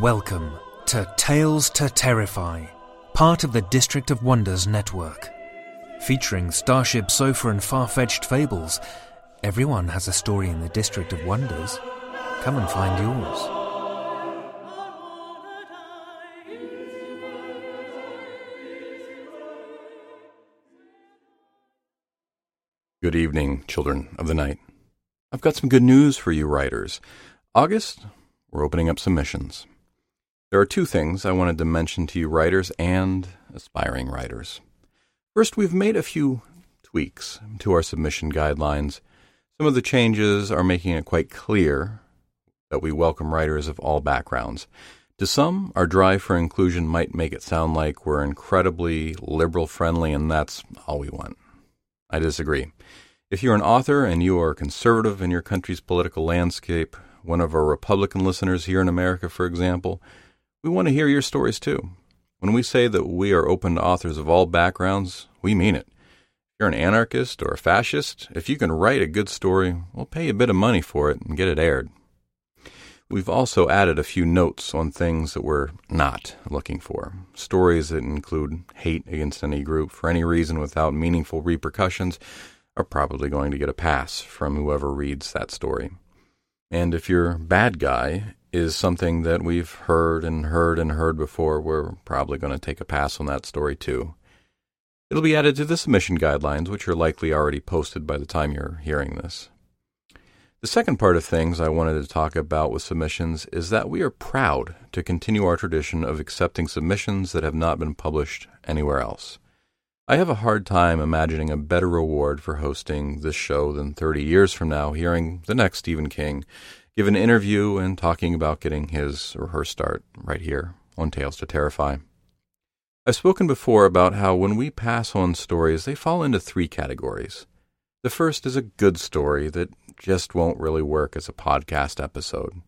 Welcome to Tales to Terrify, part of the District of Wonders network. Featuring Starship Sofa and far fetched fables, everyone has a story in the District of Wonders. Come and find yours. Good evening, children of the night. I've got some good news for you writers. August, we're opening up submissions. There are two things I wanted to mention to you writers and aspiring writers. First, we've made a few tweaks to our submission guidelines. Some of the changes are making it quite clear that we welcome writers of all backgrounds. To some, our drive for inclusion might make it sound like we're incredibly liberal friendly and that's all we want. I disagree. If you're an author and you are conservative in your country's political landscape, one of our Republican listeners here in America, for example, we want to hear your stories too. When we say that we are open to authors of all backgrounds, we mean it. If you're an anarchist or a fascist, if you can write a good story, we'll pay you a bit of money for it and get it aired. We've also added a few notes on things that we're not looking for. Stories that include hate against any group for any reason without meaningful repercussions are probably going to get a pass from whoever reads that story. And if your bad guy is something that we've heard and heard and heard before, we're probably going to take a pass on that story too. It'll be added to the submission guidelines, which are likely already posted by the time you're hearing this. The second part of things I wanted to talk about with submissions is that we are proud to continue our tradition of accepting submissions that have not been published anywhere else. I have a hard time imagining a better reward for hosting this show than 30 years from now hearing the next Stephen King give an interview and talking about getting his or her start right here on Tales to Terrify. I've spoken before about how when we pass on stories, they fall into three categories. The first is a good story that just won't really work as a podcast episode.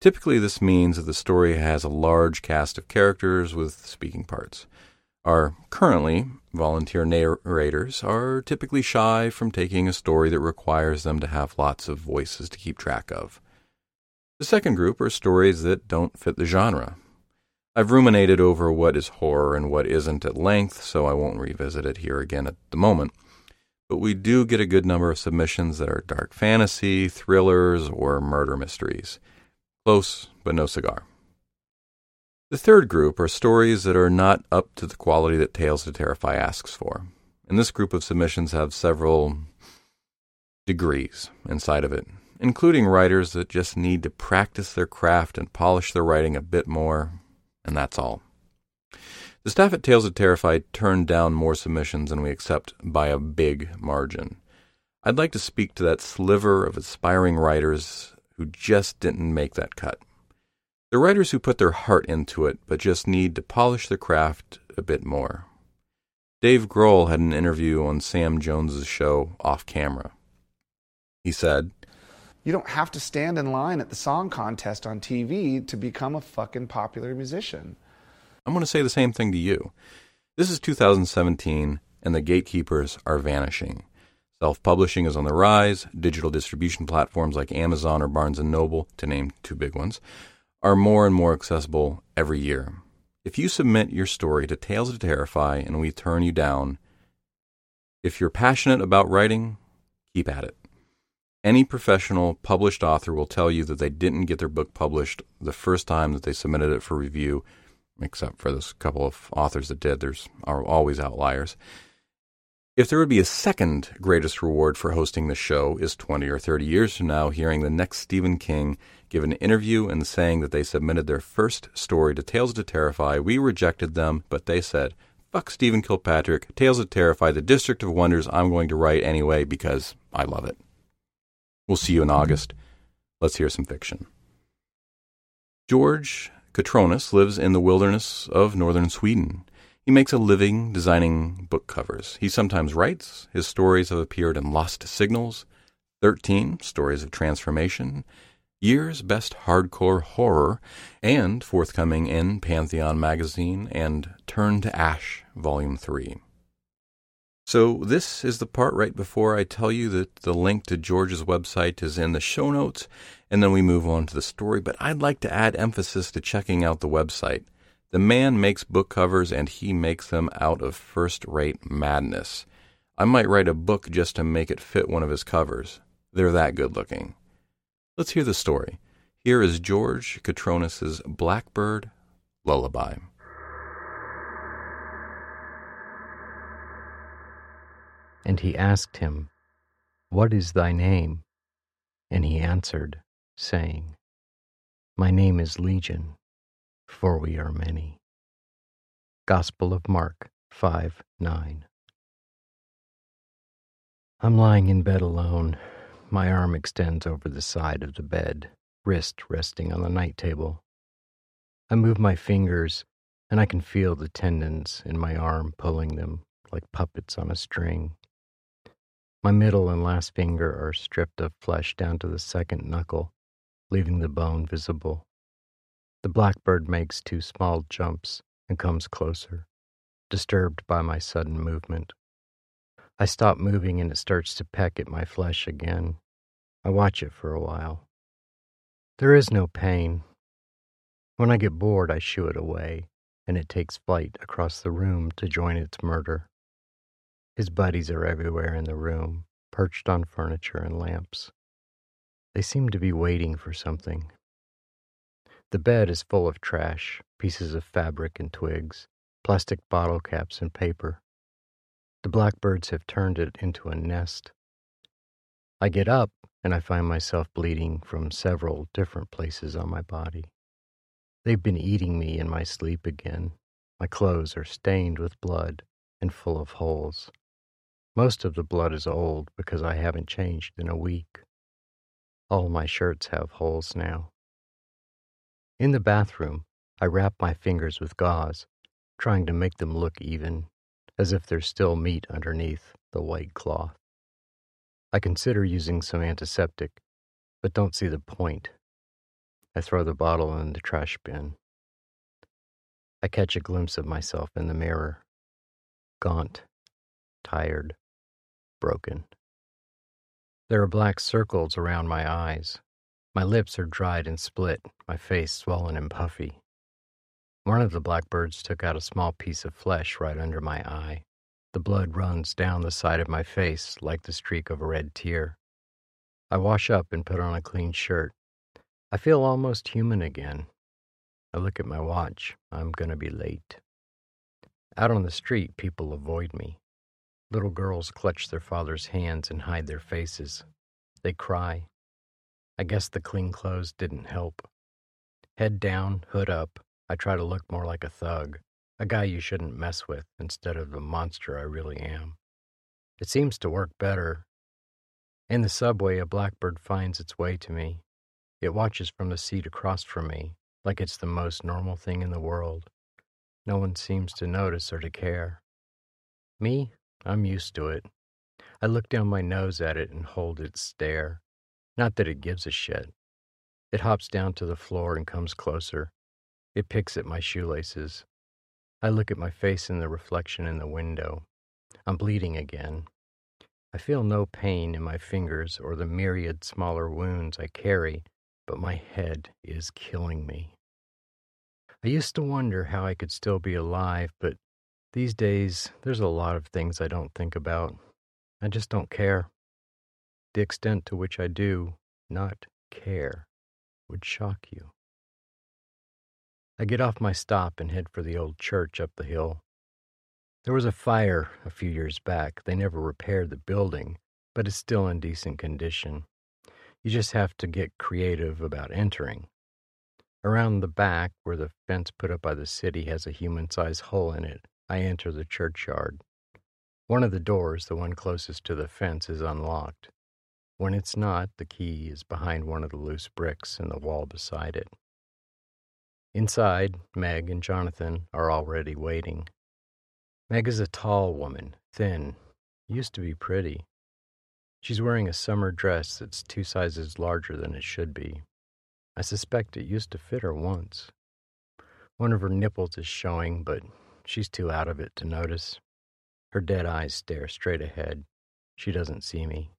Typically, this means that the story has a large cast of characters with speaking parts. Our currently volunteer narrators are typically shy from taking a story that requires them to have lots of voices to keep track of. The second group are stories that don't fit the genre. I've ruminated over what is horror and what isn't at length, so I won't revisit it here again at the moment but we do get a good number of submissions that are dark fantasy, thrillers, or murder mysteries. Close, but no cigar. The third group are stories that are not up to the quality that Tales to Terrify asks for. And this group of submissions have several degrees inside of it, including writers that just need to practice their craft and polish their writing a bit more, and that's all. The staff at Tales of Terrify turned down more submissions than we accept by a big margin. I'd like to speak to that sliver of aspiring writers who just didn't make that cut. The writers who put their heart into it but just need to polish their craft a bit more. Dave Grohl had an interview on Sam Jones's show Off Camera. He said, You don't have to stand in line at the song contest on TV to become a fucking popular musician. I'm going to say the same thing to you. This is 2017, and the gatekeepers are vanishing. Self publishing is on the rise. Digital distribution platforms like Amazon or Barnes and Noble, to name two big ones, are more and more accessible every year. If you submit your story to Tales to Terrify and we turn you down, if you're passionate about writing, keep at it. Any professional published author will tell you that they didn't get their book published the first time that they submitted it for review, except for this couple of authors that did. There's are always outliers. If there would be a second greatest reward for hosting the show is 20 or 30 years from now hearing the next Stephen King give an interview and saying that they submitted their first story to Tales to Terrify. We rejected them, but they said, fuck Stephen Kilpatrick, Tales to Terrify, the District of Wonders I'm going to write anyway because I love it. We'll see you in August. Let's hear some fiction. George Cotronis lives in the wilderness of northern Sweden. He makes a living designing book covers. He sometimes writes. His stories have appeared in Lost Signals, 13 Stories of Transformation, Year's Best Hardcore Horror, and forthcoming in Pantheon Magazine and Turn to Ash, Volume 3. So, this is the part right before I tell you that the link to George's website is in the show notes, and then we move on to the story. But I'd like to add emphasis to checking out the website. The man makes book covers and he makes them out of first rate madness. I might write a book just to make it fit one of his covers. They're that good looking. Let's hear the story. Here is George Cotronis's Blackbird Lullaby. And he asked him, What is thy name? And he answered, saying, My name is Legion for we are many. Gospel of Mark 5 9. I'm lying in bed alone. My arm extends over the side of the bed, wrist resting on the night table. I move my fingers, and I can feel the tendons in my arm pulling them like puppets on a string. My middle and last finger are stripped of flesh down to the second knuckle, leaving the bone visible. The blackbird makes two small jumps and comes closer, disturbed by my sudden movement. I stop moving and it starts to peck at my flesh again. I watch it for a while. There is no pain. When I get bored, I shoo it away, and it takes flight across the room to join its murder. His buddies are everywhere in the room, perched on furniture and lamps. They seem to be waiting for something. The bed is full of trash, pieces of fabric and twigs, plastic bottle caps and paper. The blackbirds have turned it into a nest. I get up and I find myself bleeding from several different places on my body. They've been eating me in my sleep again. My clothes are stained with blood and full of holes. Most of the blood is old because I haven't changed in a week. All my shirts have holes now. In the bathroom, I wrap my fingers with gauze, trying to make them look even, as if there's still meat underneath the white cloth. I consider using some antiseptic, but don't see the point. I throw the bottle in the trash bin. I catch a glimpse of myself in the mirror, gaunt, tired, broken. There are black circles around my eyes, my lips are dried and split, my face swollen and puffy. One of the blackbirds took out a small piece of flesh right under my eye. The blood runs down the side of my face like the streak of a red tear. I wash up and put on a clean shirt. I feel almost human again. I look at my watch. I'm going to be late. Out on the street, people avoid me. Little girls clutch their father's hands and hide their faces. They cry. I guess the clean clothes didn't help. Head down, hood up, I try to look more like a thug, a guy you shouldn't mess with instead of the monster I really am. It seems to work better. In the subway, a blackbird finds its way to me. It watches from the seat across from me, like it's the most normal thing in the world. No one seems to notice or to care. Me, I'm used to it. I look down my nose at it and hold its stare. Not that it gives a shit. It hops down to the floor and comes closer. It picks at my shoelaces. I look at my face in the reflection in the window. I'm bleeding again. I feel no pain in my fingers or the myriad smaller wounds I carry, but my head is killing me. I used to wonder how I could still be alive, but these days there's a lot of things I don't think about. I just don't care. The extent to which I do not care would shock you. I get off my stop and head for the old church up the hill. There was a fire a few years back. They never repaired the building, but it's still in decent condition. You just have to get creative about entering. Around the back, where the fence put up by the city has a human sized hole in it, I enter the churchyard. One of the doors, the one closest to the fence, is unlocked. When it's not, the key is behind one of the loose bricks in the wall beside it. Inside, Meg and Jonathan are already waiting. Meg is a tall woman, thin, used to be pretty. She's wearing a summer dress that's two sizes larger than it should be. I suspect it used to fit her once. One of her nipples is showing, but she's too out of it to notice. Her dead eyes stare straight ahead. She doesn't see me.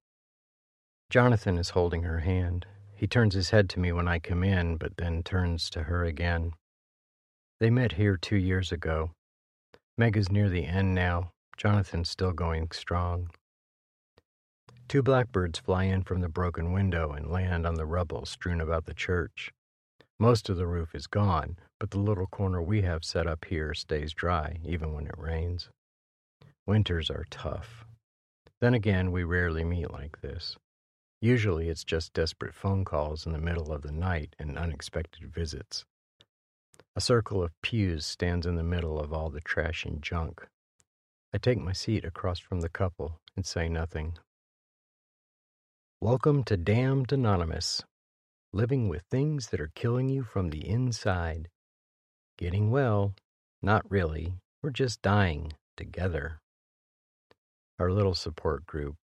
Jonathan is holding her hand. He turns his head to me when I come in, but then turns to her again. They met here two years ago. Meg is near the end now. Jonathan's still going strong. Two blackbirds fly in from the broken window and land on the rubble strewn about the church. Most of the roof is gone, but the little corner we have set up here stays dry, even when it rains. Winters are tough. Then again, we rarely meet like this. Usually it's just desperate phone calls in the middle of the night and unexpected visits. A circle of pews stands in the middle of all the trash and junk. I take my seat across from the couple and say nothing. Welcome to Damned Anonymous, living with things that are killing you from the inside. Getting well, not really, we're just dying together. Our little support group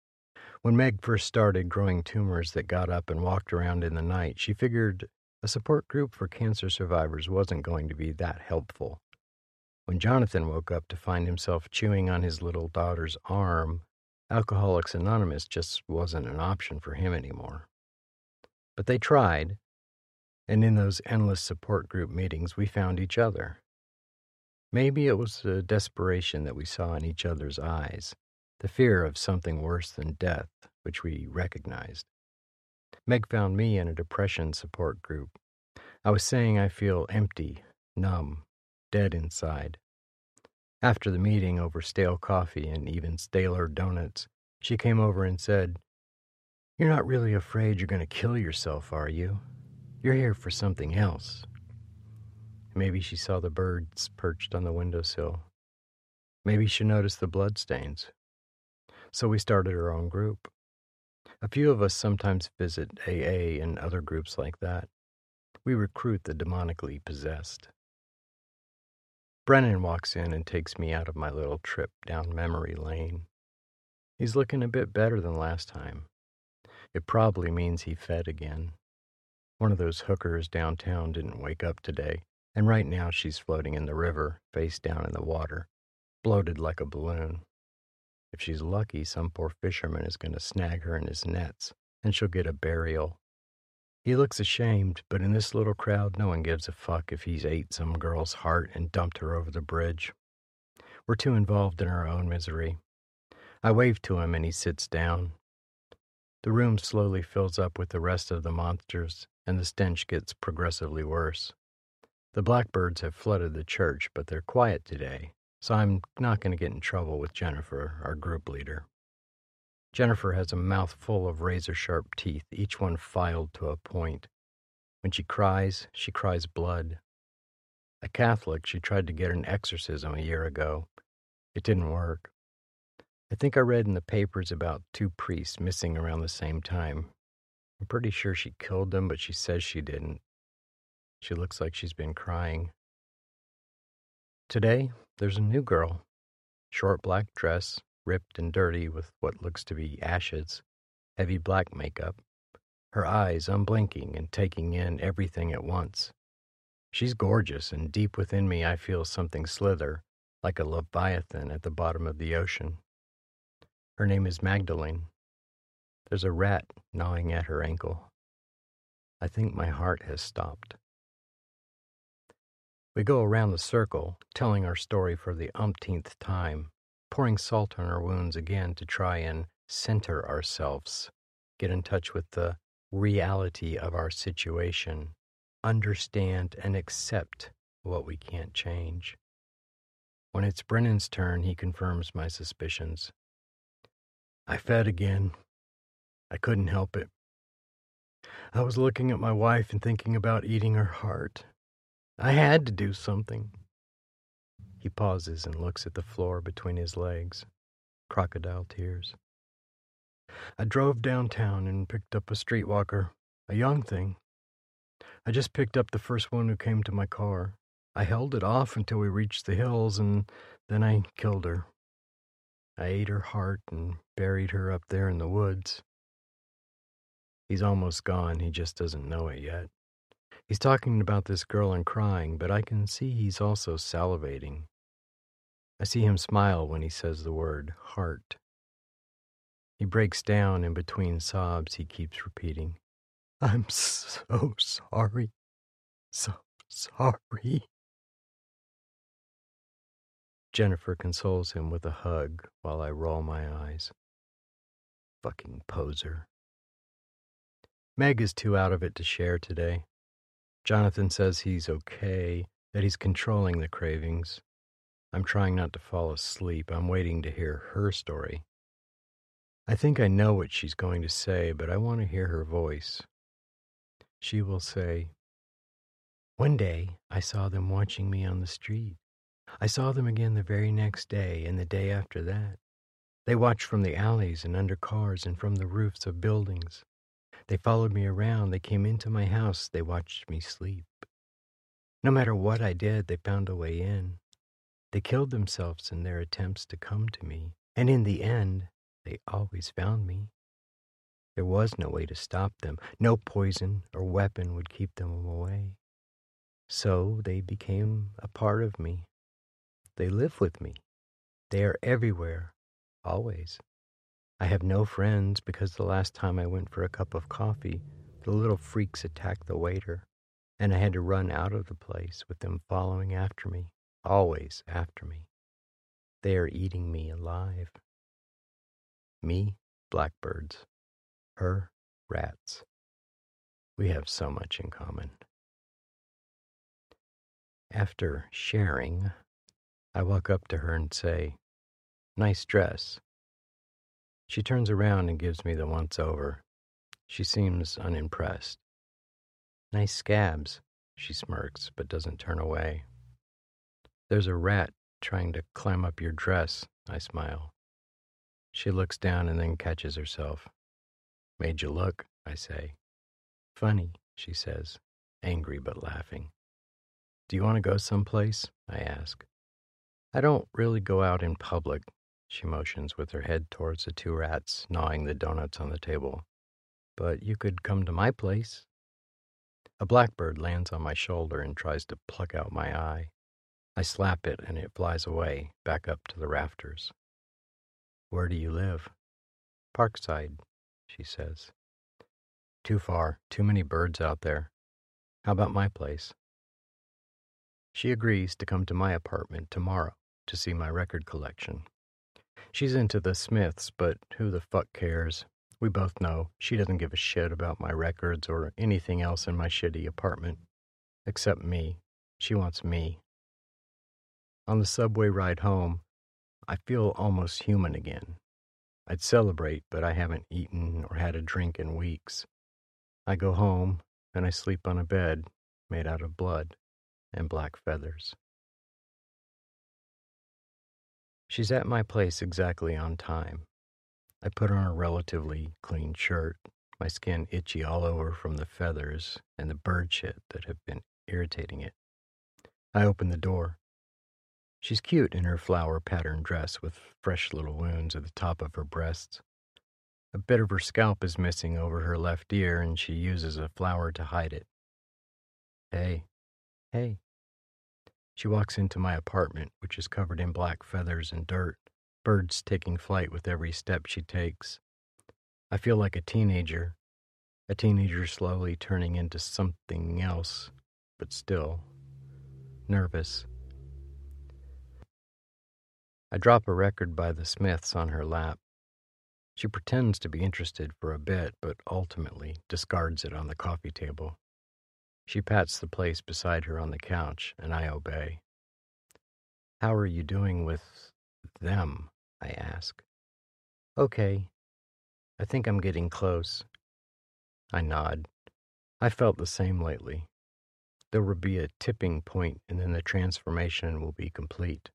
when Meg first started growing tumors that got up and walked around in the night, she figured a support group for cancer survivors wasn't going to be that helpful. When Jonathan woke up to find himself chewing on his little daughter's arm, Alcoholics Anonymous just wasn't an option for him anymore. But they tried, and in those endless support group meetings, we found each other. Maybe it was the desperation that we saw in each other's eyes the fear of something worse than death, which we recognized. Meg found me in a depression support group. I was saying I feel empty, numb, dead inside. After the meeting over stale coffee and even staler donuts, she came over and said, You're not really afraid you're going to kill yourself, are you? You're here for something else. Maybe she saw the birds perched on the windowsill. Maybe she noticed the bloodstains so we started our own group. A few of us sometimes visit AA and other groups like that. We recruit the demonically possessed. Brennan walks in and takes me out of my little trip down memory lane. He's looking a bit better than last time. It probably means he fed again. One of those hookers downtown didn't wake up today, and right now she's floating in the river, face down in the water, bloated like a balloon. If she's lucky, some poor fisherman is going to snag her in his nets, and she'll get a burial. He looks ashamed, but in this little crowd, no one gives a fuck if he's ate some girl's heart and dumped her over the bridge. We're too involved in our own misery. I wave to him and he sits down. The room slowly fills up with the rest of the monsters, and the stench gets progressively worse. The blackbirds have flooded the church, but they're quiet today, so I'm not going to get in trouble with Jennifer, our group leader. Jennifer has a mouth full of razor sharp teeth, each one filed to a point. When she cries, she cries blood. A Catholic, she tried to get an exorcism a year ago. It didn't work. I think I read in the papers about two priests missing around the same time. I'm pretty sure she killed them, but she says she didn't. She looks like she's been crying. Today, there's a new girl. Short black dress, ripped and dirty with what looks to be ashes, heavy black makeup, her eyes unblinking and taking in everything at once. She's gorgeous, and deep within me I feel something slither, like a leviathan at the bottom of the ocean. Her name is Magdalene. There's a rat gnawing at her ankle. I think my heart has stopped. We go around the circle, telling our story for the umpteenth time, pouring salt on our wounds again to try and center ourselves, get in touch with the reality of our situation, understand and accept what we can't change. When it's Brennan's turn, he confirms my suspicions. I fed again. I couldn't help it. I was looking at my wife and thinking about eating her heart. I had to do something. He pauses and looks at the floor between his legs. Crocodile tears. I drove downtown and picked up a streetwalker, a young thing. I just picked up the first one who came to my car. I held it off until we reached the hills, and then I killed her. I ate her heart and buried her up there in the woods. He's almost gone, he just doesn't know it yet. He's talking about this girl and crying, but I can see he's also salivating. I see him smile when he says the word heart. He breaks down in between sobs, he keeps repeating, I'm so sorry. So sorry. Jennifer consoles him with a hug while I roll my eyes. Fucking poser. Meg is too out of it to share today. Jonathan says he's okay, that he's controlling the cravings. I'm trying not to fall asleep. I'm waiting to hear her story. I think I know what she's going to say, but I want to hear her voice. She will say, One day I saw them watching me on the street. I saw them again the very next day and the day after that. They watched from the alleys and under cars and from the roofs of buildings. They followed me around. They came into my house. They watched me sleep. No matter what I did, they found a way in. They killed themselves in their attempts to come to me. And in the end, they always found me. There was no way to stop them. No poison or weapon would keep them away. So they became a part of me. They live with me. They are everywhere, always. I have no friends because the last time I went for a cup of coffee, the little freaks attacked the waiter, and I had to run out of the place with them following after me, always after me. They are eating me alive. Me, blackbirds. Her, rats. We have so much in common. After sharing, I walk up to her and say, Nice dress. She turns around and gives me the once over. She seems unimpressed. Nice scabs, she smirks, but doesn't turn away. There's a rat trying to climb up your dress, I smile. She looks down and then catches herself. Made you look, I say. Funny, she says, angry but laughing. Do you want to go someplace? I ask. I don't really go out in public, she motions with her head towards the two rats gnawing the donuts on the table. But you could come to my place. A blackbird lands on my shoulder and tries to pluck out my eye. I slap it and it flies away, back up to the rafters. Where do you live? Parkside, she says. Too far, too many birds out there. How about my place? She agrees to come to my apartment tomorrow to see my record collection. She's into the Smiths, but who the fuck cares? We both know she doesn't give a shit about my records or anything else in my shitty apartment. Except me. She wants me. On the subway ride home, I feel almost human again. I'd celebrate, but I haven't eaten or had a drink in weeks. I go home and I sleep on a bed made out of blood and black feathers. She's at my place exactly on time. I put on a relatively clean shirt, my skin itchy all over from the feathers and the bird shit that have been irritating it. I open the door. She's cute in her flower patterned dress with fresh little wounds at the top of her breasts. A bit of her scalp is missing over her left ear, and she uses a flower to hide it. Hey, hey. She walks into my apartment, which is covered in black feathers and dirt, birds taking flight with every step she takes. I feel like a teenager, a teenager slowly turning into something else, but still nervous. I drop a record by the Smiths on her lap. She pretends to be interested for a bit, but ultimately discards it on the coffee table. She pats the place beside her on the couch, and I obey. How are you doing with them? I ask. Okay. I think I'm getting close. I nod. I felt the same lately. There will be a tipping point, and then the transformation will be complete.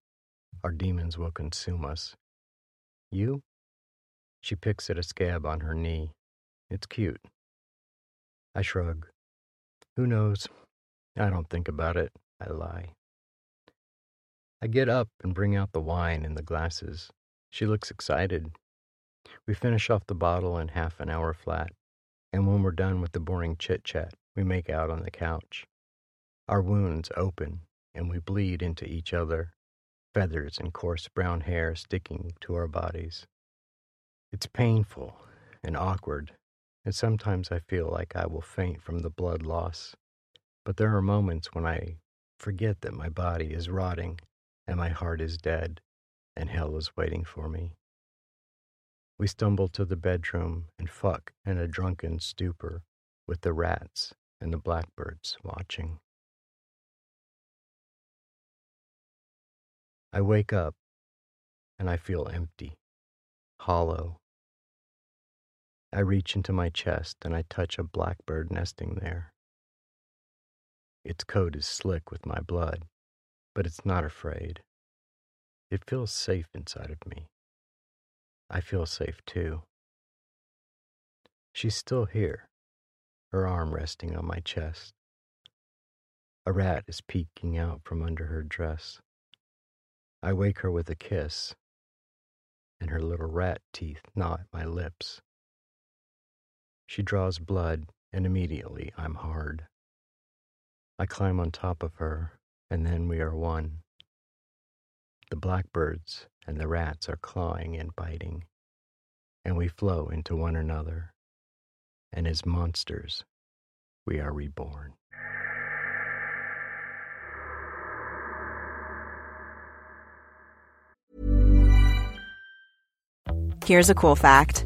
Our demons will consume us. You? She picks at a scab on her knee. It's cute. I shrug. Who knows? I don't think about it. I lie. I get up and bring out the wine and the glasses. She looks excited. We finish off the bottle in half an hour flat, and when we're done with the boring chit chat, we make out on the couch. Our wounds open, and we bleed into each other, feathers and coarse brown hair sticking to our bodies. It's painful and awkward, and sometimes I feel like I will faint from the blood loss. But there are moments when I forget that my body is rotting and my heart is dead and hell is waiting for me. We stumble to the bedroom and fuck in a drunken stupor with the rats and the blackbirds watching. I wake up and I feel empty, hollow, I reach into my chest and I touch a blackbird nesting there. Its coat is slick with my blood, but it's not afraid. It feels safe inside of me. I feel safe too. She's still here, her arm resting on my chest. A rat is peeking out from under her dress. I wake her with a kiss, and her little rat teeth gnaw at my lips. She draws blood, and immediately I'm hard. I climb on top of her, and then we are one. The blackbirds and the rats are clawing and biting, and we flow into one another, and as monsters, we are reborn. Here's a cool fact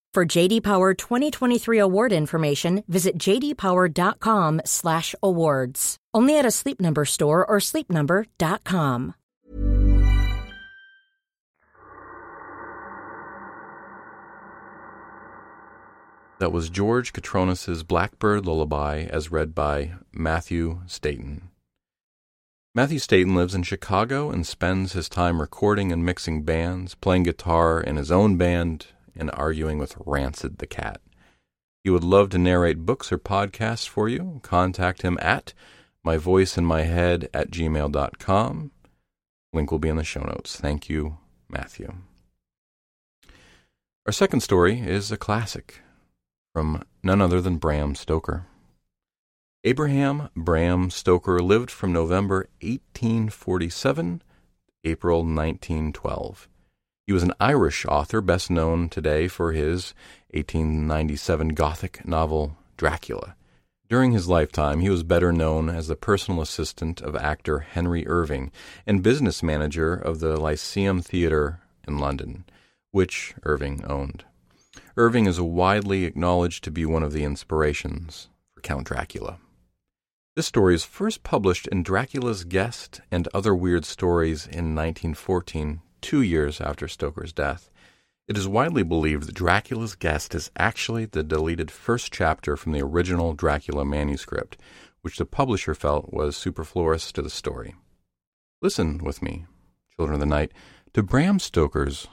For JD Power 2023 award information, visit jdpower.com/awards. Only at a Sleep Number store or sleepnumber.com. That was George Cotronis's Blackbird Lullaby as read by Matthew Staton. Matthew Staton lives in Chicago and spends his time recording and mixing bands, playing guitar in his own band, and arguing with Rancid the Cat. He would love to narrate books or podcasts for you. Contact him at myvoiceinmyhead at gmail.com. Link will be in the show notes. Thank you, Matthew. Our second story is a classic from none other than Bram Stoker. Abraham Bram Stoker lived from November 1847 to April 1912. He was an Irish author best known today for his 1897 Gothic novel Dracula. During his lifetime, he was better known as the personal assistant of actor Henry Irving and business manager of the Lyceum Theatre in London, which Irving owned. Irving is widely acknowledged to be one of the inspirations for Count Dracula. This story is first published in Dracula's Guest and Other Weird Stories in 1914, two years after Stoker's death. It is widely believed that Dracula's Guest is actually the deleted first chapter from the original Dracula manuscript, which the publisher felt was superfluous to the story. Listen with me, children of the night, to Bram Stoker's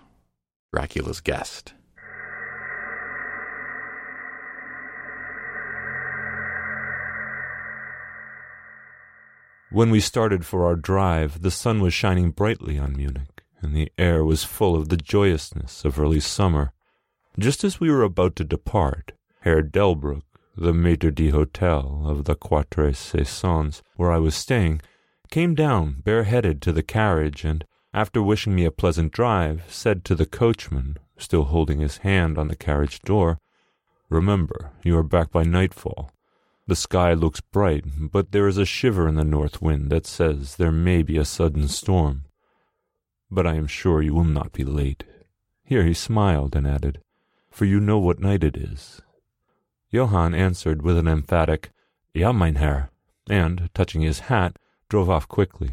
Dracula's Guest. When we started for our drive, the sun was shining brightly on Munich, and the air was full of the joyousness of early summer. Just as we were about to depart, Herr Delbrück, the maitre d'hotel of the Quatre Saisons, where I was staying, came down bareheaded to the carriage, and, after wishing me a pleasant drive, said to the coachman, still holding his hand on the carriage door, Remember, you are back by nightfall. The sky looks bright, but there is a shiver in the north wind that says there may be a sudden storm. But I am sure you will not be late. Here he smiled and added, For you know what night it is. Johann answered with an emphatic, Ja, mein Herr, and, touching his hat, drove off quickly.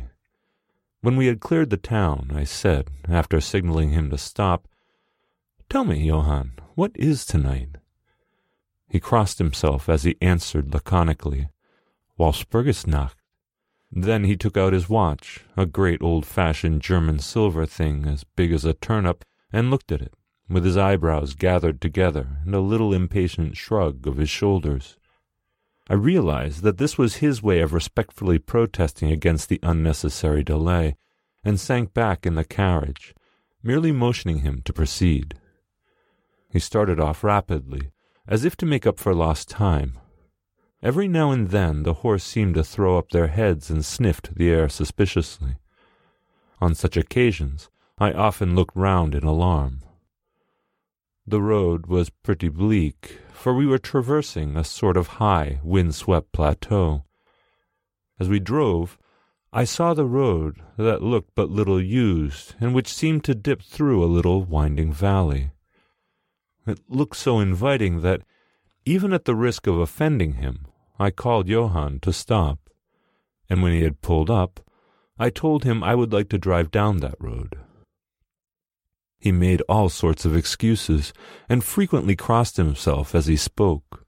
When we had cleared the town, I said, after signaling him to stop, Tell me, Johann, what is tonight? He crossed himself as he answered laconically, Walpurgisnacht. Then he took out his watch, a great old-fashioned German silver thing as big as a turnip, and looked at it, with his eyebrows gathered together and a little impatient shrug of his shoulders. I realized that this was his way of respectfully protesting against the unnecessary delay, and sank back in the carriage, merely motioning him to proceed. He started off rapidly, as if to make up for lost time. Every now and then the horse seemed to throw up their heads and sniffed the air suspiciously. On such occasions I often looked round in alarm. The road was pretty bleak, for we were traversing a sort of high, wind-swept plateau. As we drove, I saw the road that looked but little used, and which seemed to dip through a little winding valley. It looked so inviting that, even at the risk of offending him, I called Johann to stop. And when he had pulled up, I told him I would like to drive down that road. He made all sorts of excuses, and frequently crossed himself as he spoke.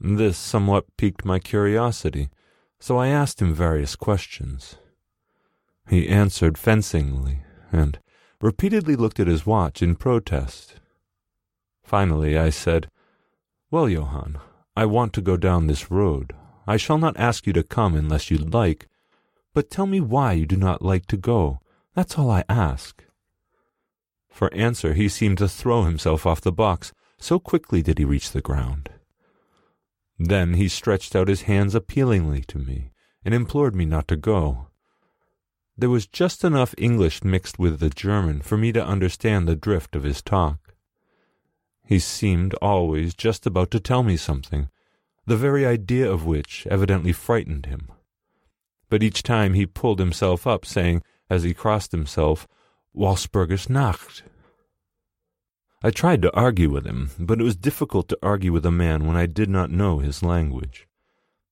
This somewhat piqued my curiosity, so I asked him various questions. He answered fencingly, and repeatedly looked at his watch in protest. Finally I said, Well, Johann, I want to go down this road. I shall not ask you to come unless you like, but tell me why you do not like to go. That's all I ask. For answer he seemed to throw himself off the box, so quickly did he reach the ground. Then he stretched out his hands appealingly to me, and implored me not to go. There was just enough English mixed with the German for me to understand the drift of his talk. He seemed always just about to tell me something, the very idea of which evidently frightened him. But each time he pulled himself up, saying, as he crossed himself, Walpurgisnacht. I tried to argue with him, but it was difficult to argue with a man when I did not know his language.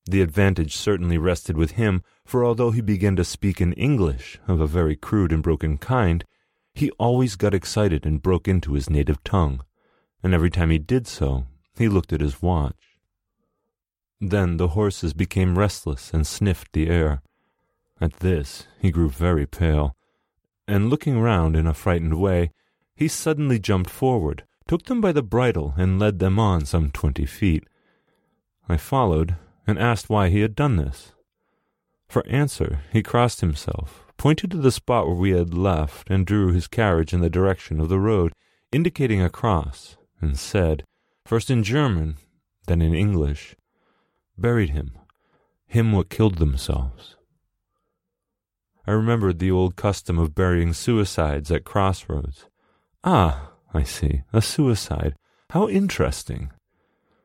The advantage certainly rested with him, for although he began to speak in English of a very crude and broken kind, he always got excited and broke into his native tongue and every time he did so, He looked at his watch. Then the horses became restless and sniffed the air. At this he grew very pale, and looking round in a frightened way, he suddenly jumped forward, took them by the bridle, and led them on some twenty feet. I followed, and asked why he had done this. For answer, he crossed himself, pointed to the spot where we had left, and drew his carriage in the direction of the road, indicating a cross, and said, first in German, then in English, Buried him, him what killed themselves. I remembered the old custom of burying suicides at crossroads. Ah, I see, a suicide. How interesting.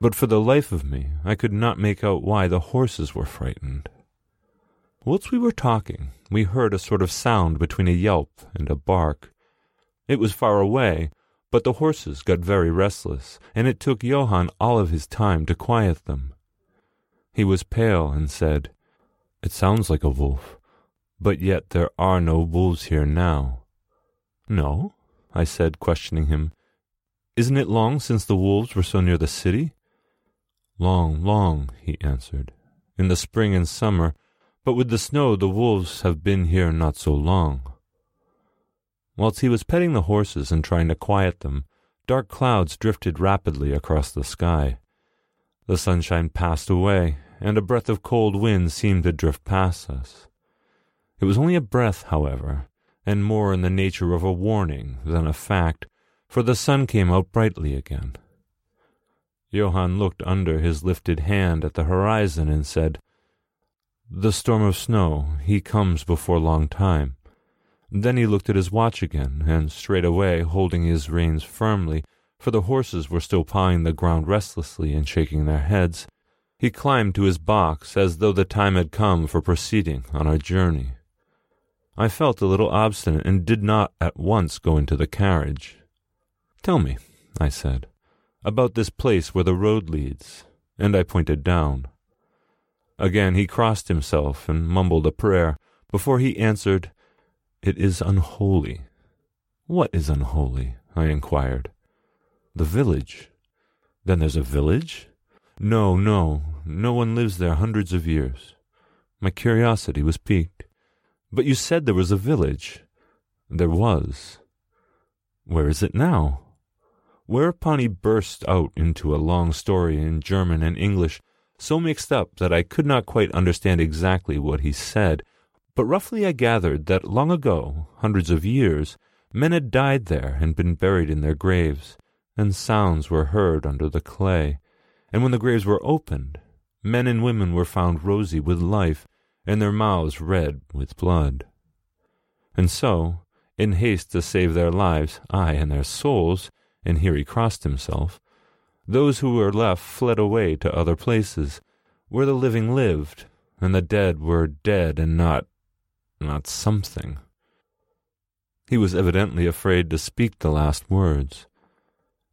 But for the life of me, I could not make out why the horses were frightened. Whilst we were talking, we heard a sort of sound between a yelp and a bark. It was far away, but the horses got very restless, and it took Johann all of his time to quiet them. He was pale and said, It sounds like a wolf, but yet there are no wolves here now. No? I said, questioning him. Isn't it long since the wolves were so near the city? Long, long, he answered. In the spring and summer, but with the snow the wolves have been here not so long. Whilst he was petting the horses and trying to quiet them, dark clouds drifted rapidly across the sky. The sunshine passed away, and a breath of cold wind seemed to drift past us. It was only a breath, however, and more in the nature of a warning than a fact, for the sun came out brightly again. Johann looked under his lifted hand at the horizon and said, The storm of snow, he comes before long time. Then he looked at his watch again, and straightway, holding his reins firmly, for the horses were still pawing the ground restlessly and shaking their heads, he climbed to his box as though the time had come for proceeding on our journey. I felt a little obstinate and did not at once go into the carriage. Tell me, I said, about this place where the road leads, and I pointed down. Again he crossed himself and mumbled a prayer before he answered, It is unholy. What is unholy? I inquired. The village. Then there's a village? No, no, no one lives there hundreds of years. My curiosity was piqued. But you said there was a village. There was. Where is it now? Whereupon he burst out into a long story in German and English, so mixed up that I could not quite understand exactly what he said, but roughly I gathered that long ago, hundreds of years, men had died there and been buried in their graves, and sounds were heard under the clay, and when the graves were opened, men and women were found rosy with life, and their mouths red with blood. And so, in haste to save their lives, ay, and their souls, and here he crossed himself, those who were left fled away to other places, where the living lived, and the dead were dead and not not something. He was evidently afraid to speak the last words.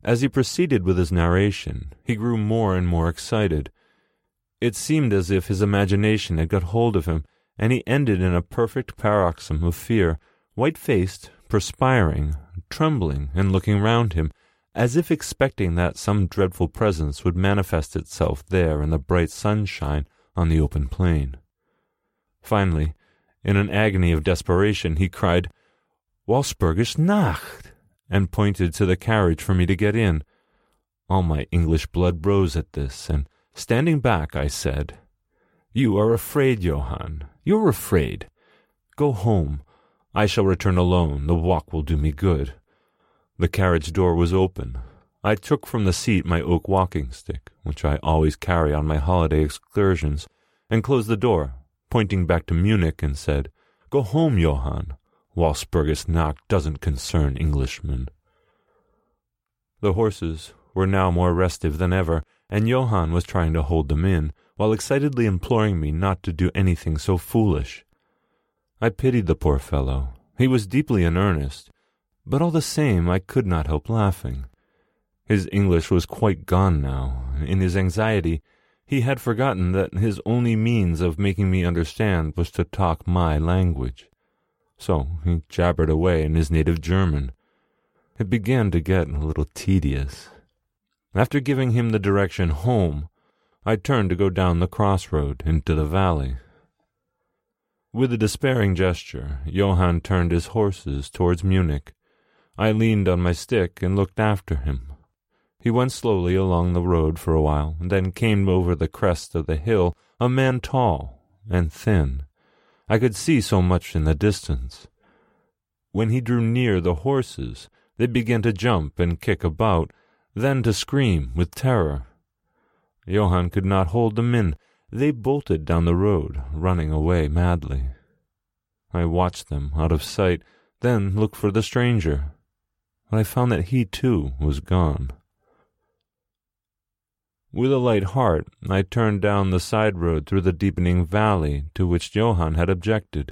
As he proceeded with his narration, he grew more and more excited. It seemed as if his imagination had got hold of him, and he ended in a perfect paroxysm of fear, white faced, perspiring, trembling, and looking round him, as if expecting that some dreadful presence would manifest itself there in the bright sunshine on the open plain. Finally, in an agony of desperation, he cried, Walpurgis Nacht! and pointed to the carriage for me to get in. All my English blood rose at this, and standing back, I said, You are afraid, Johann. You're afraid. Go home. I shall return alone. The walk will do me good. The carriage door was open. I took from the seat my oak walking stick, which I always carry on my holiday excursions, and closed the door, pointing back to Munich, and said, Go home, Johann. Walpurgis Nacht doesn't concern Englishmen. The horses were now more restive than ever, and Johann was trying to hold them in, while excitedly imploring me not to do anything so foolish. I pitied the poor fellow. He was deeply in earnest, but all the same I could not help laughing. His English was quite gone now. In his anxiety, he had forgotten that his only means of making me understand was to talk my language. So he jabbered away in his native German. It began to get a little tedious. After giving him the direction home, I turned to go down the crossroad into the valley. With a despairing gesture, Johann turned his horses towards Munich. I leaned on my stick and looked after him. He went slowly along the road for a while, and then came over the crest of the hill, a man tall and thin. I could see so much in the distance. When he drew near the horses, they began to jump and kick about, then to scream with terror. Johann could not hold them in. They bolted down the road, running away madly. I watched them out of sight, then looked for the stranger. But I found that he too was gone. With a light heart, I turned down the side road through the deepening valley to which Johann had objected.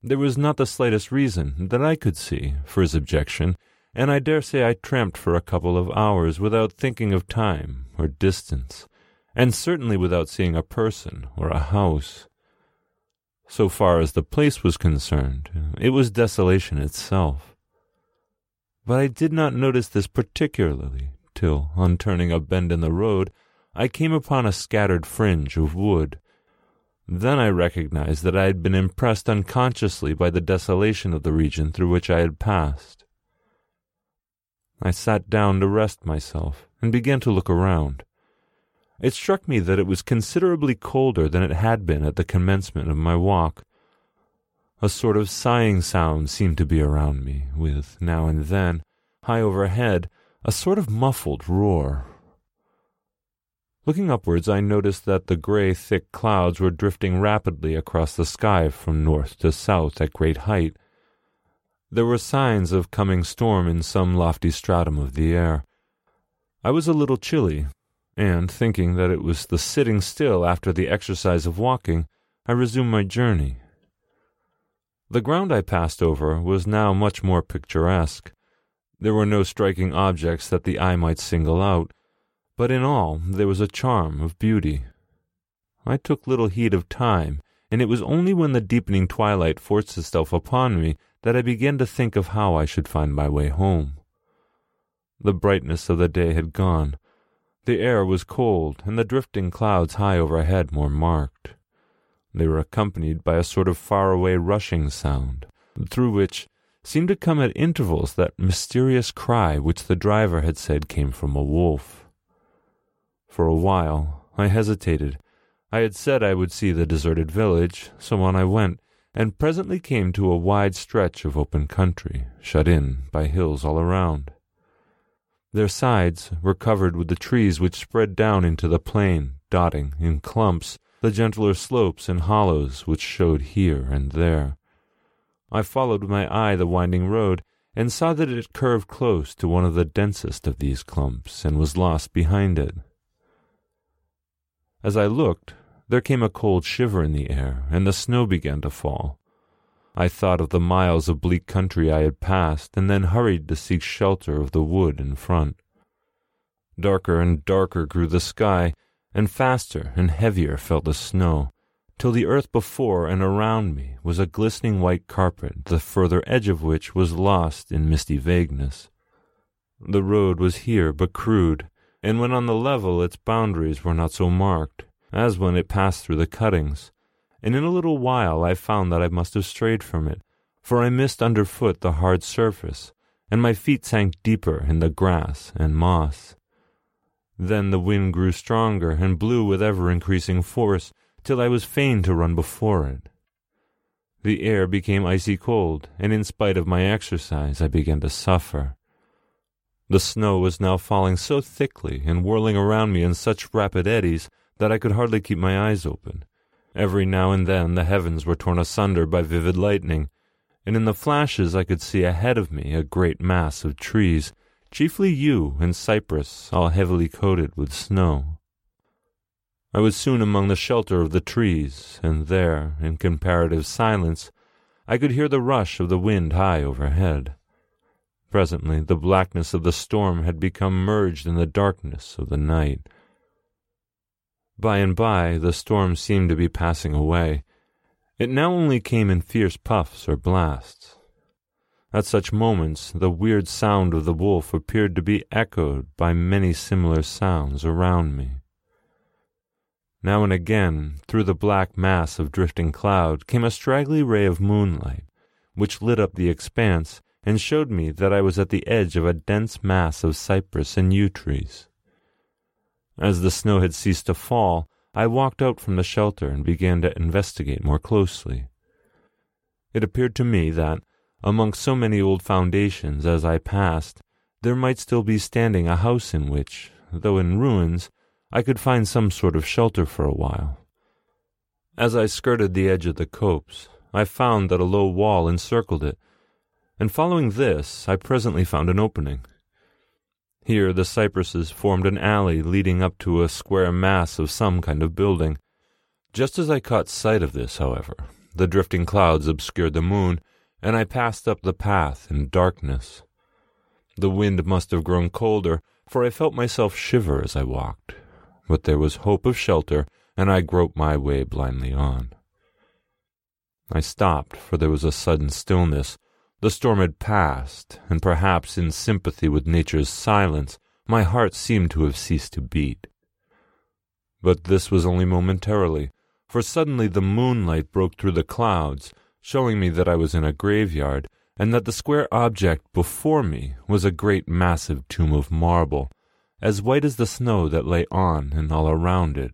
There was not the slightest reason, that I could see, for his objection, and I dare say I tramped for a couple of hours without thinking of time or distance, and certainly without seeing a person or a house. So far as the place was concerned, it was desolation itself. But I did not notice this particularly till, on turning a bend in the road, I came upon a scattered fringe of wood. Then I recognized that I had been impressed unconsciously by the desolation of the region through which I had passed. I sat down to rest myself and began to look around. It struck me that it was considerably colder than it had been at the commencement of my walk. A sort of sighing sound seemed to be around me, with, now and then, high overhead, a sort of muffled roar. Looking upwards, I noticed that the gray, thick clouds were drifting rapidly across the sky from north to south at great height. There were signs of coming storm in some lofty stratum of the air. I was a little chilly, and, thinking that it was the sitting still after the exercise of walking, I resumed my journey. The ground I passed over was now much more picturesque. There were no striking objects that the eye might single out, but in all there was a charm of beauty. I took little heed of time, and it was only when the deepening twilight forced itself upon me that I began to think of how I should find my way home. The brightness of the day had gone. The air was cold, and the drifting clouds high overhead more marked. They were accompanied by a sort of far-away rushing sound, through which seemed to come at intervals that mysterious cry which the driver had said came from a wolf. For a while I hesitated. I had said I would see the deserted village, so on I went, and presently came to a wide stretch of open country, shut in by hills all around. Their sides were covered with the trees which spread down into the plain, dotting, in clumps, the gentler slopes and hollows which showed here and there. I followed with my eye the winding road, and saw that it curved close to one of the densest of these clumps, and was lost behind it. As I looked, there came a cold shiver in the air, and the snow began to fall. I thought of the miles of bleak country I had passed, and then hurried to seek shelter of the wood in front. Darker and darker grew the sky, and faster and heavier fell the snow, till the earth before and around me was a glistening white carpet, the further edge of which was lost in misty vagueness. The road was here but crude, and when on the level its boundaries were not so marked as when it passed through the cuttings, and in a little while I found that I must have strayed from it, for I missed underfoot the hard surface, and my feet sank deeper in the grass and moss. Then the wind grew stronger and blew with ever increasing force, till I was fain to run before it. The air became icy cold, and in spite of my exercise I began to suffer. The snow was now falling so thickly and whirling around me in such rapid eddies that I could hardly keep my eyes open. Every now and then the heavens were torn asunder by vivid lightning, and in the flashes I could see ahead of me a great mass of trees, chiefly yew and cypress, all heavily coated with snow. I was soon among the shelter of the trees, and there, in comparative silence, I could hear the rush of the wind high overhead. Presently the blackness of the storm had become merged in the darkness of the night. By and by the storm seemed to be passing away. It now only came in fierce puffs or blasts. At such moments, the weird sound of the wolf appeared to be echoed by many similar sounds around me. Now and again, through the black mass of drifting cloud, came a straggly ray of moonlight, which lit up the expanse and showed me that I was at the edge of a dense mass of cypress and yew trees. As the snow had ceased to fall, I walked out from the shelter and began to investigate more closely. It appeared to me that, among so many old foundations as I passed, there might still be standing a house in which, though in ruins, I could find some sort of shelter for a while. As I skirted the edge of the copse, I found that a low wall encircled it, and following this, I presently found an opening. Here the cypresses formed an alley leading up to a square mass of some kind of building. Just as I caught sight of this, however, the drifting clouds obscured the moon, and I passed up the path in darkness. The wind must have grown colder, for I felt myself shiver as I walked. But there was hope of shelter, and I groped my way blindly on. I stopped, for there was a sudden stillness. The storm had passed, and perhaps in sympathy with nature's silence, my heart seemed to have ceased to beat. But this was only momentarily, for suddenly the moonlight broke through the clouds, showing me that I was in a graveyard, and that the square object before me was a great massive tomb of marble, as white as the snow that lay on and all around it.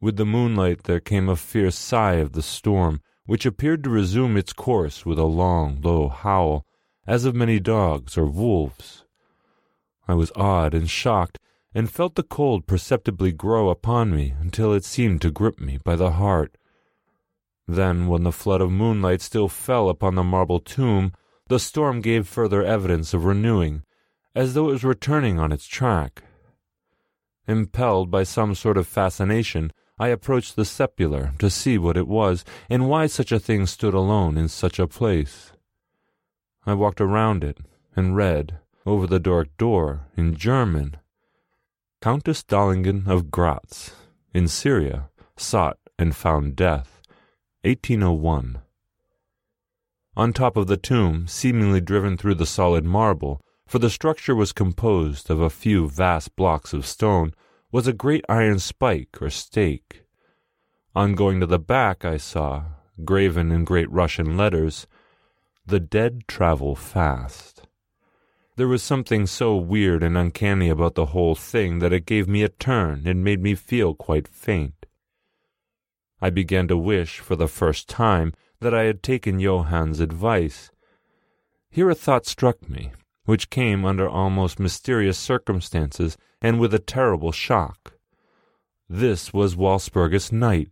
With the moonlight there came a fierce sigh of the storm, which appeared to resume its course with a long, low howl, as of many dogs or wolves. I was awed and shocked, and felt the cold perceptibly grow upon me until it seemed to grip me by the heart. Then, when the flood of moonlight still fell upon the marble tomb, the storm gave further evidence of renewing, as though it was returning on its track. Impelled by some sort of fascination, I approached the sepulchre to see what it was and why such a thing stood alone in such a place. I walked around it and read, over the dark door, in German, Countess Dolingen of Gratz, in Styria, sought and found death. 1801. On top of the tomb, seemingly driven through the solid marble, for the structure was composed of a few vast blocks of stone, was a great iron spike or stake. On going to the back, I saw, graven in great Russian letters, The dead travel fast. There was something so weird and uncanny about the whole thing that it gave me a turn and made me feel quite faint. I began to wish, for the first time, that I had taken Johann's advice. Here a thought struck me, which came under almost mysterious circumstances and with a terrible shock. This was Walpurgis Night.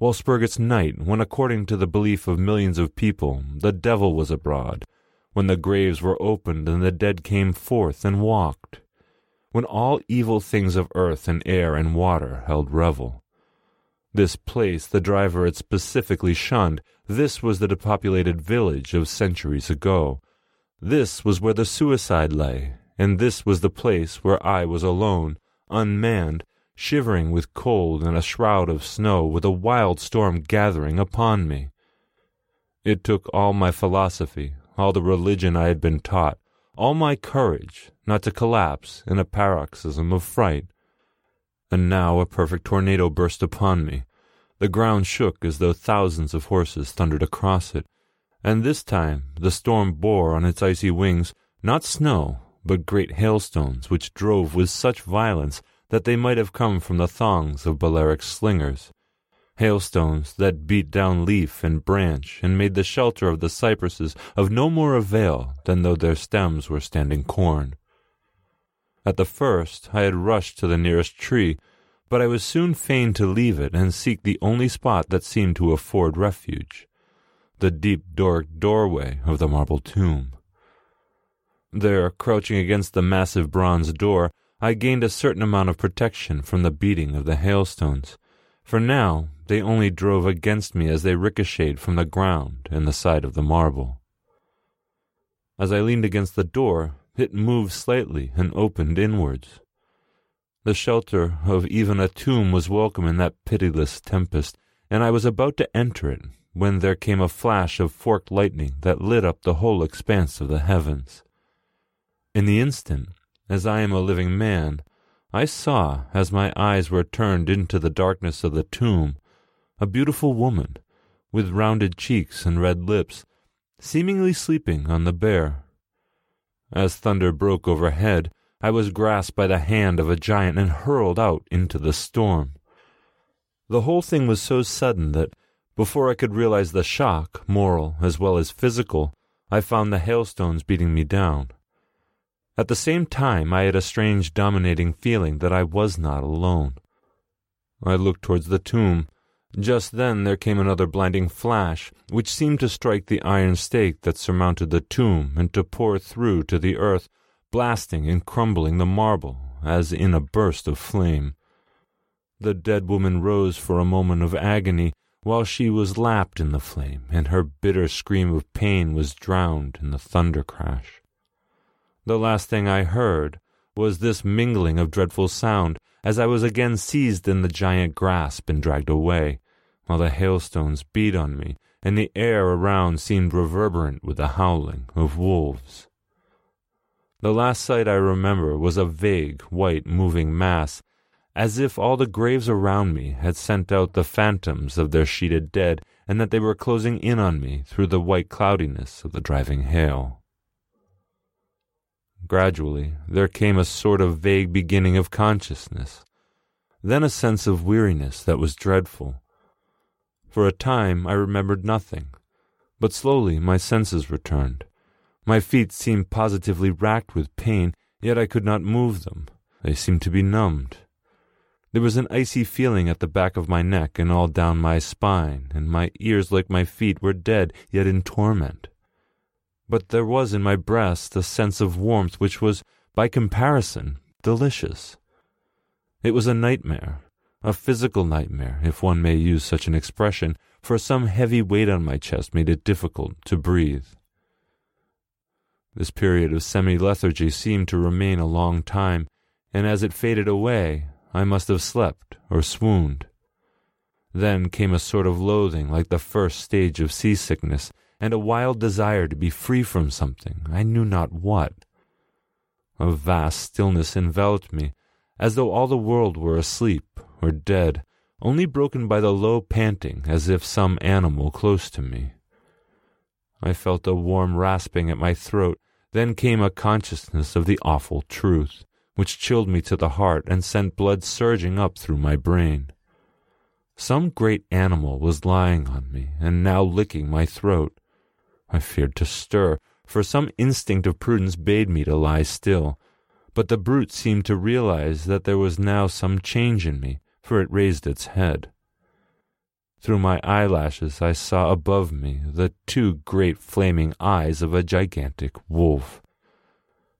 Walpurgis Night, when, according to the belief of millions of people, the devil was abroad, when the graves were opened and the dead came forth and walked, when all evil things of earth and air and water held revel. This place the driver had specifically shunned. This was the depopulated village of centuries ago. This was where the suicide lay, and this was the place where I was alone, unmanned, shivering with cold in a shroud of snow with a wild storm gathering upon me. It took all my philosophy, all the religion I had been taught, all my courage, not to collapse in a paroxysm of fright. And now a perfect tornado burst upon me. The ground shook as though thousands of horses thundered across it, and this time the storm bore on its icy wings not snow, but great hailstones which drove with such violence that they might have come from the thongs of Balearic slingers. Hailstones that beat down leaf and branch and made the shelter of the cypresses of no more avail than though their stems were standing corn. At the first I had rushed to the nearest tree, but I was soon fain to leave it and seek the only spot that seemed to afford refuge the deep Doric doorway of the marble tomb. There, crouching against the massive bronze door, I gained a certain amount of protection from the beating of the hailstones, for now they only drove against me as they ricocheted from the ground and the side of the marble. As I leaned against the door, it moved slightly and opened inwards. The shelter of even a tomb was welcome in that pitiless tempest, and I was about to enter it when there came a flash of forked lightning that lit up the whole expanse of the heavens. In the instant, as I am a living man, I saw, as my eyes were turned into the darkness of the tomb, a beautiful woman, with rounded cheeks and red lips, seemingly sleeping on the bier. As thunder broke overhead, I was grasped by the hand of a giant and hurled out into the storm. The whole thing was so sudden that, before I could realize the shock, moral as well as physical, I found the hailstones beating me down. At the same time, I had a strange dominating feeling that I was not alone. I looked towards the tomb. Just then there came another blinding flash, which seemed to strike the iron stake that surmounted the tomb and to pour through to the earth, blasting and crumbling the marble as in a burst of flame. The dead woman rose for a moment of agony while she was lapped in the flame, and her bitter scream of pain was drowned in the thunder crash. The last thing I heard was this mingling of dreadful sound as I was again seized in the giant grasp and dragged away, while the hailstones beat on me and the air around seemed reverberant with the howling of wolves. The last sight I remember was a vague, white, moving mass, as if all the graves around me had sent out the phantoms of their sheeted dead, and that they were closing in on me through the white cloudiness of the driving hail. Gradually, there came a sort of vague beginning of consciousness, then a sense of weariness that was dreadful. For a time I remembered nothing, but slowly my senses returned. My feet seemed positively racked with pain, yet I could not move them. They seemed to be numbed. There was an icy feeling at the back of my neck and all down my spine, and my ears, like my feet, were dead, yet in torment but there was in my breast a sense of warmth which was, by comparison, delicious. It was a nightmare, a physical nightmare, if one may use such an expression, for some heavy weight on my chest made it difficult to breathe. This period of semi lethargy seemed to remain a long time, and as it faded away, I must have slept or swooned. Then came a sort of loathing like the first stage of seasickness, and a wild desire to be free from something, I knew not what. A vast stillness enveloped me, as though all the world were asleep or dead, only broken by the low panting as if some animal close to me. I felt a warm rasping at my throat, then came a consciousness of the awful truth, which chilled me to the heart and sent blood surging up through my brain. Some great animal was lying on me and now licking my throat. I feared to stir, for some instinct of prudence bade me to lie still. But the brute seemed to realize that there was now some change in me, for it raised its head. Through my eyelashes I saw above me the two great flaming eyes of a gigantic wolf.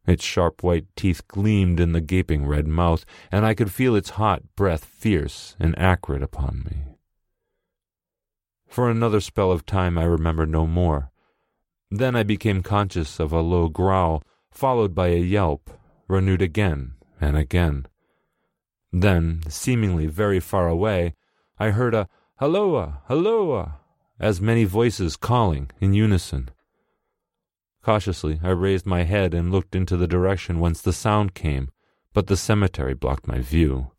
Its sharp white teeth gleamed in the gaping red mouth, and I could feel its hot breath fierce and acrid upon me. For another spell of time I remember no more, then I became conscious of a low growl, followed by a yelp, renewed again and again. Then, seemingly very far away, I heard a halloa, halloa, as many voices calling in unison. Cautiously, I raised my head and looked into the direction whence the sound came, but the cemetery blocked my view.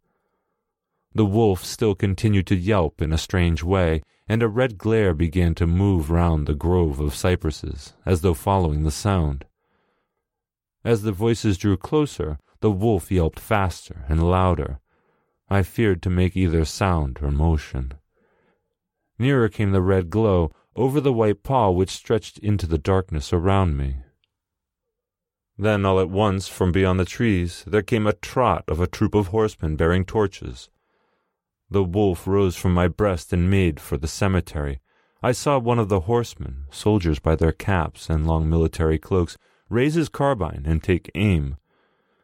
The wolf still continued to yelp in a strange way, and a red glare began to move round the grove of cypresses, as though following the sound. As the voices drew closer, the wolf yelped faster and louder. I feared to make either sound or motion. Nearer came the red glow over the white pall which stretched into the darkness around me. Then, all at once, from beyond the trees, there came a trot of a troop of horsemen bearing torches. The wolf rose from my breast and made for the cemetery. I saw one of the horsemen, soldiers by their caps and long military cloaks, raise his carbine and take aim.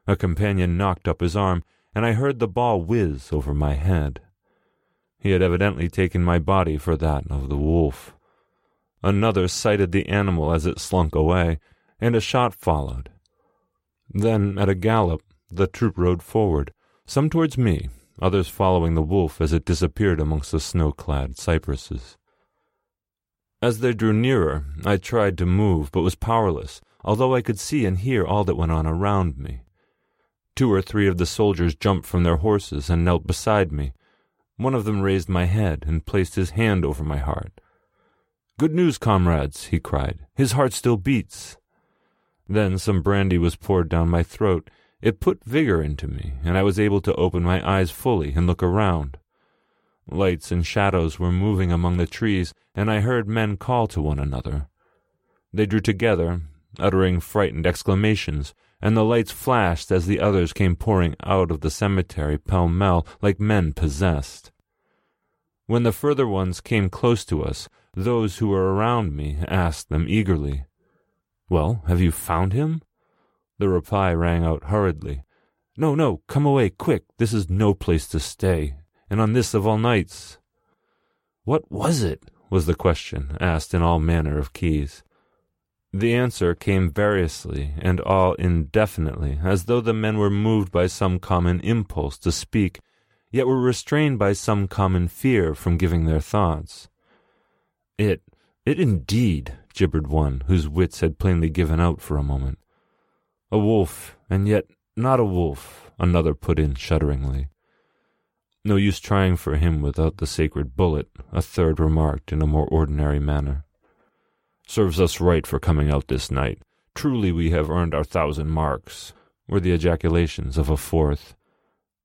A companion knocked up his arm, and I heard the ball whiz over my head. He had evidently taken my body for that of the wolf. Another sighted the animal as it slunk away, and a shot followed. Then, at a gallop, the troop rode forward, some towards me, others following the wolf as it disappeared amongst the snow clad cypresses. As they drew nearer, I tried to move, but was powerless, although I could see and hear all that went on around me. Two or three of the soldiers jumped from their horses and knelt beside me. One of them raised my head and placed his hand over my heart. Good news, comrades, he cried. His heart still beats. Then some brandy was poured down my throat. It put vigor into me, and I was able to open my eyes fully and look around. Lights and shadows were moving among the trees, and I heard men call to one another. They drew together, uttering frightened exclamations, and the lights flashed as the others came pouring out of the cemetery pell mell like men possessed. When the further ones came close to us, those who were around me asked them eagerly, Well, have you found him? The reply rang out hurriedly, No, no, come away, quick, this is no place to stay, and on this of all nights. What was it? was the question, asked in all manner of keys. The answer came variously and all indefinitely, as though the men were moved by some common impulse to speak, yet were restrained by some common fear from giving their thoughts. It, it indeed, gibbered one, whose wits had plainly given out for a moment. A wolf, and yet not a wolf, another put in shudderingly. No use trying for him without the sacred bullet, a third remarked in a more ordinary manner. Serves us right for coming out this night. Truly we have earned our thousand marks, were the ejaculations of a fourth.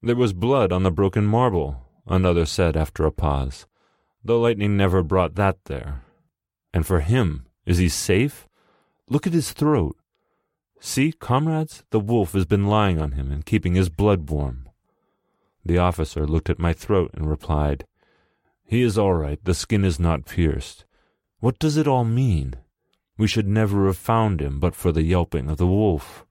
There was blood on the broken marble, another said after a pause. The lightning never brought that there. And for him, is he safe? Look at his throat. See, comrades, the wolf has been lying on him and keeping his blood warm. The officer looked at my throat and replied, He is all right, the skin is not pierced. What does it all mean? We should never have found him but for the yelping of the wolf.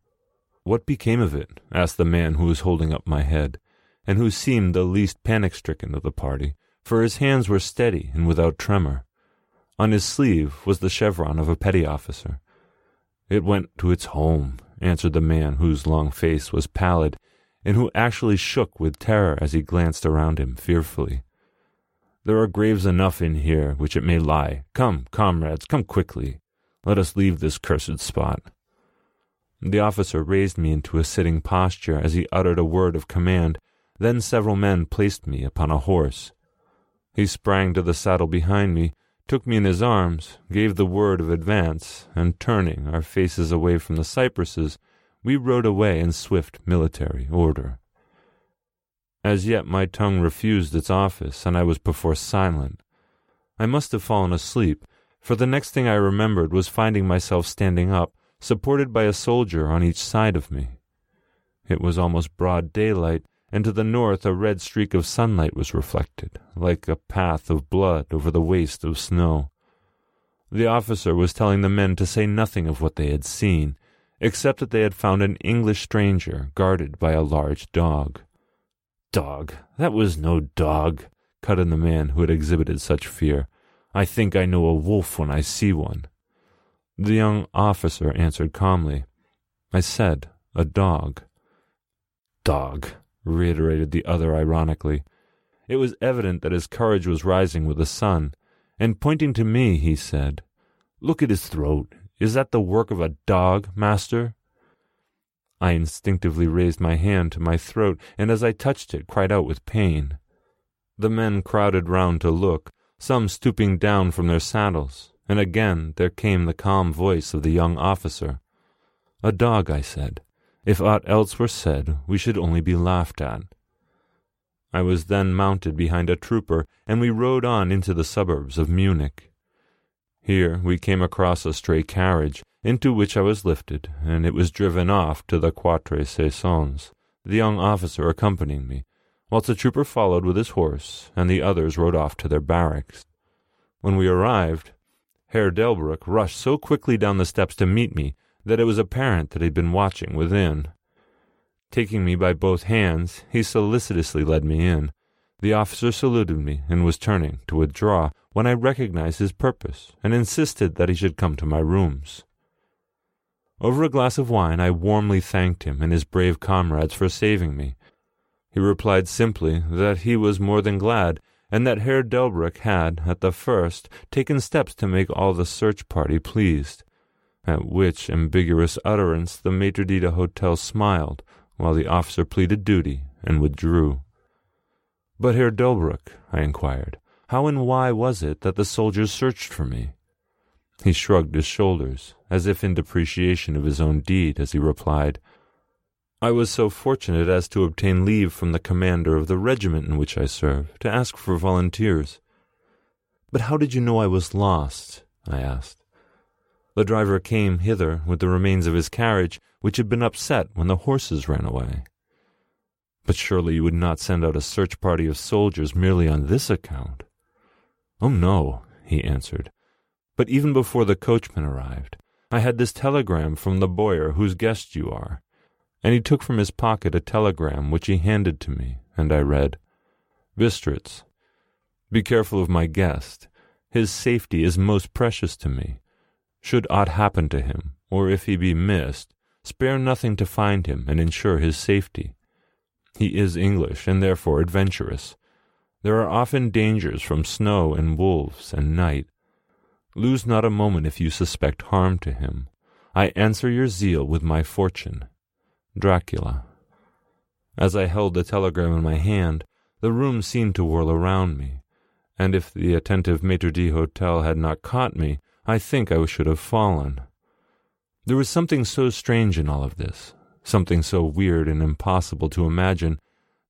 What became of it? asked the man who was holding up my head, and who seemed the least panic stricken of the party, for his hands were steady and without tremor. On his sleeve was the chevron of a petty officer. It went to its home, answered the man whose long face was pallid, and who actually shook with terror as he glanced around him fearfully. There are graves enough in here which it may lie. Come, comrades, come quickly. Let us leave this cursed spot. The officer raised me into a sitting posture as he uttered a word of command. Then several men placed me upon a horse. He sprang to the saddle behind me, took me in his arms, gave the word of advance, and turning our faces away from the cypresses, we rode away in swift military order. As yet my tongue refused its office, and I was perforce silent. I must have fallen asleep, for the next thing I remembered was finding myself standing up, supported by a soldier on each side of me. It was almost broad daylight, and to the north a red streak of sunlight was reflected, like a path of blood over the waste of snow. The officer was telling the men to say nothing of what they had seen, except that they had found an English stranger guarded by a large dog. Dog. That was no dog, cut in the man who had exhibited such fear. I think I know a wolf when I see one. The young officer answered calmly. I said, a dog. Dog, reiterated the other ironically. It was evident that his courage was rising with the sun, and pointing to me, he said, Look at his throat. Is that the work of a dog, master? I instinctively raised my hand to my throat, and as I touched it, cried out with pain. The men crowded round to look, some stooping down from their saddles, and again there came the calm voice of the young officer. A dog, I said. If aught else were said, we should only be laughed at. I was then mounted behind a trooper, and we rode on into the suburbs of Munich. Here we came across a stray carriage, into which I was lifted, and it was driven off to the Quatre Saisons, the young officer accompanying me, whilst the trooper followed with his horse, and the others rode off to their barracks. When we arrived, Herr Delbruck rushed so quickly down the steps to meet me that it was apparent that he had been watching within. Taking me by both hands, he solicitously led me in. The officer saluted me and was turning to withdraw when I recognized his purpose and insisted that he should come to my rooms. Over a glass of wine, I warmly thanked him and his brave comrades for saving me. He replied simply that he was more than glad, and that Herr Delbrück had, at the first, taken steps to make all the search party pleased, at which ambiguous utterance the maitre d' hotel smiled, while the officer pleaded duty and withdrew. But Herr Delbrück, I inquired, how and why was it that the soldiers searched for me? He shrugged his shoulders, as if in depreciation of his own deed, as he replied, I was so fortunate as to obtain leave from the commander of the regiment in which I serve to ask for volunteers. But how did you know I was lost? I asked. The driver came hither with the remains of his carriage, which had been upset when the horses ran away. But surely you would not send out a search party of soldiers merely on this account. Oh, no, he answered. But even before the coachman arrived, I had this telegram from the boyar whose guest you are and he took from his pocket a telegram which he handed to me, and I read, Bistritz, be careful of my guest. His safety is most precious to me. Should aught happen to him, or if he be missed, spare nothing to find him and ensure his safety. He is English, and therefore adventurous. There are often dangers from snow and wolves and night. Lose not a moment if you suspect harm to him. I answer your zeal with my fortune. Dracula. As I held the telegram in my hand, the room seemed to whirl around me, and if the attentive maitre d'hotel had not caught me, I think I should have fallen. There was something so strange in all of this, something so weird and impossible to imagine,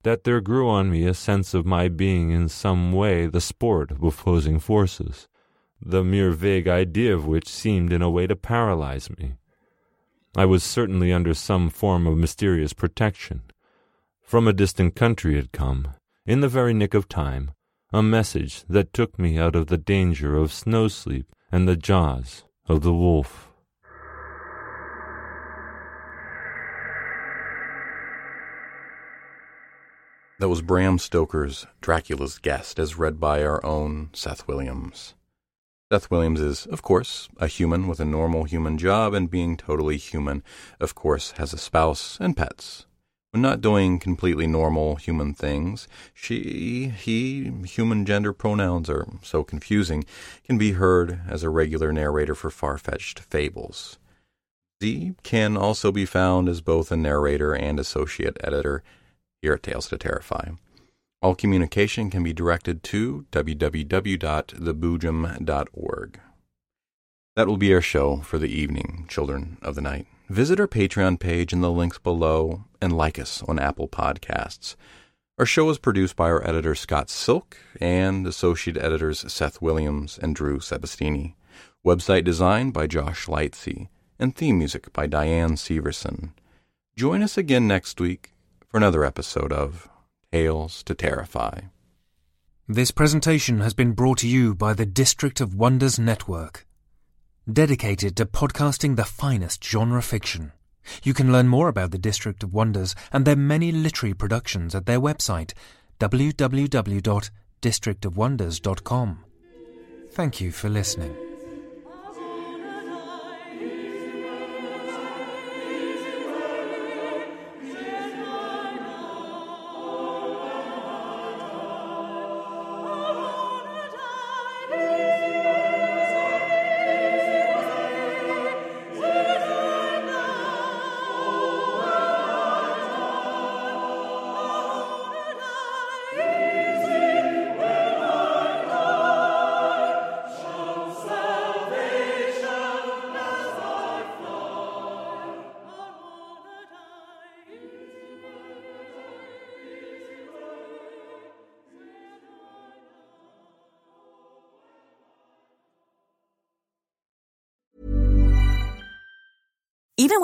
that there grew on me a sense of my being in some way the sport of opposing forces, the mere vague idea of which seemed in a way to paralyze me. I was certainly under some form of mysterious protection. From a distant country had come, in the very nick of time, a message that took me out of the danger of snow sleep and the jaws of the wolf. That was Bram Stoker's Dracula's Guest, as read by our own Seth Williams. Seth Williams is, of course, a human with a normal human job, and being totally human, of course, has a spouse and pets. When not doing completely normal human things, she, he, human gender pronouns are so confusing, can be heard as a regular narrator for far fetched fables. Z can also be found as both a narrator and associate editor here at Tales to Terrify. All communication can be directed to www.theboojum.org. That will be our show for the evening, children of the night. Visit our Patreon page in the links below and like us on Apple Podcasts. Our show is produced by our editor Scott Silk and associate editors Seth Williams and Drew Sebastini. Website design by Josh Lightsey and theme music by Diane Severson. Join us again next week for another episode of Tales to Terrify. This presentation has been brought to you by the District of Wonders Network, dedicated to podcasting the finest genre fiction. You can learn more about the District of Wonders and their many literary productions at their website, www.districtofwonders.com. Thank you for listening.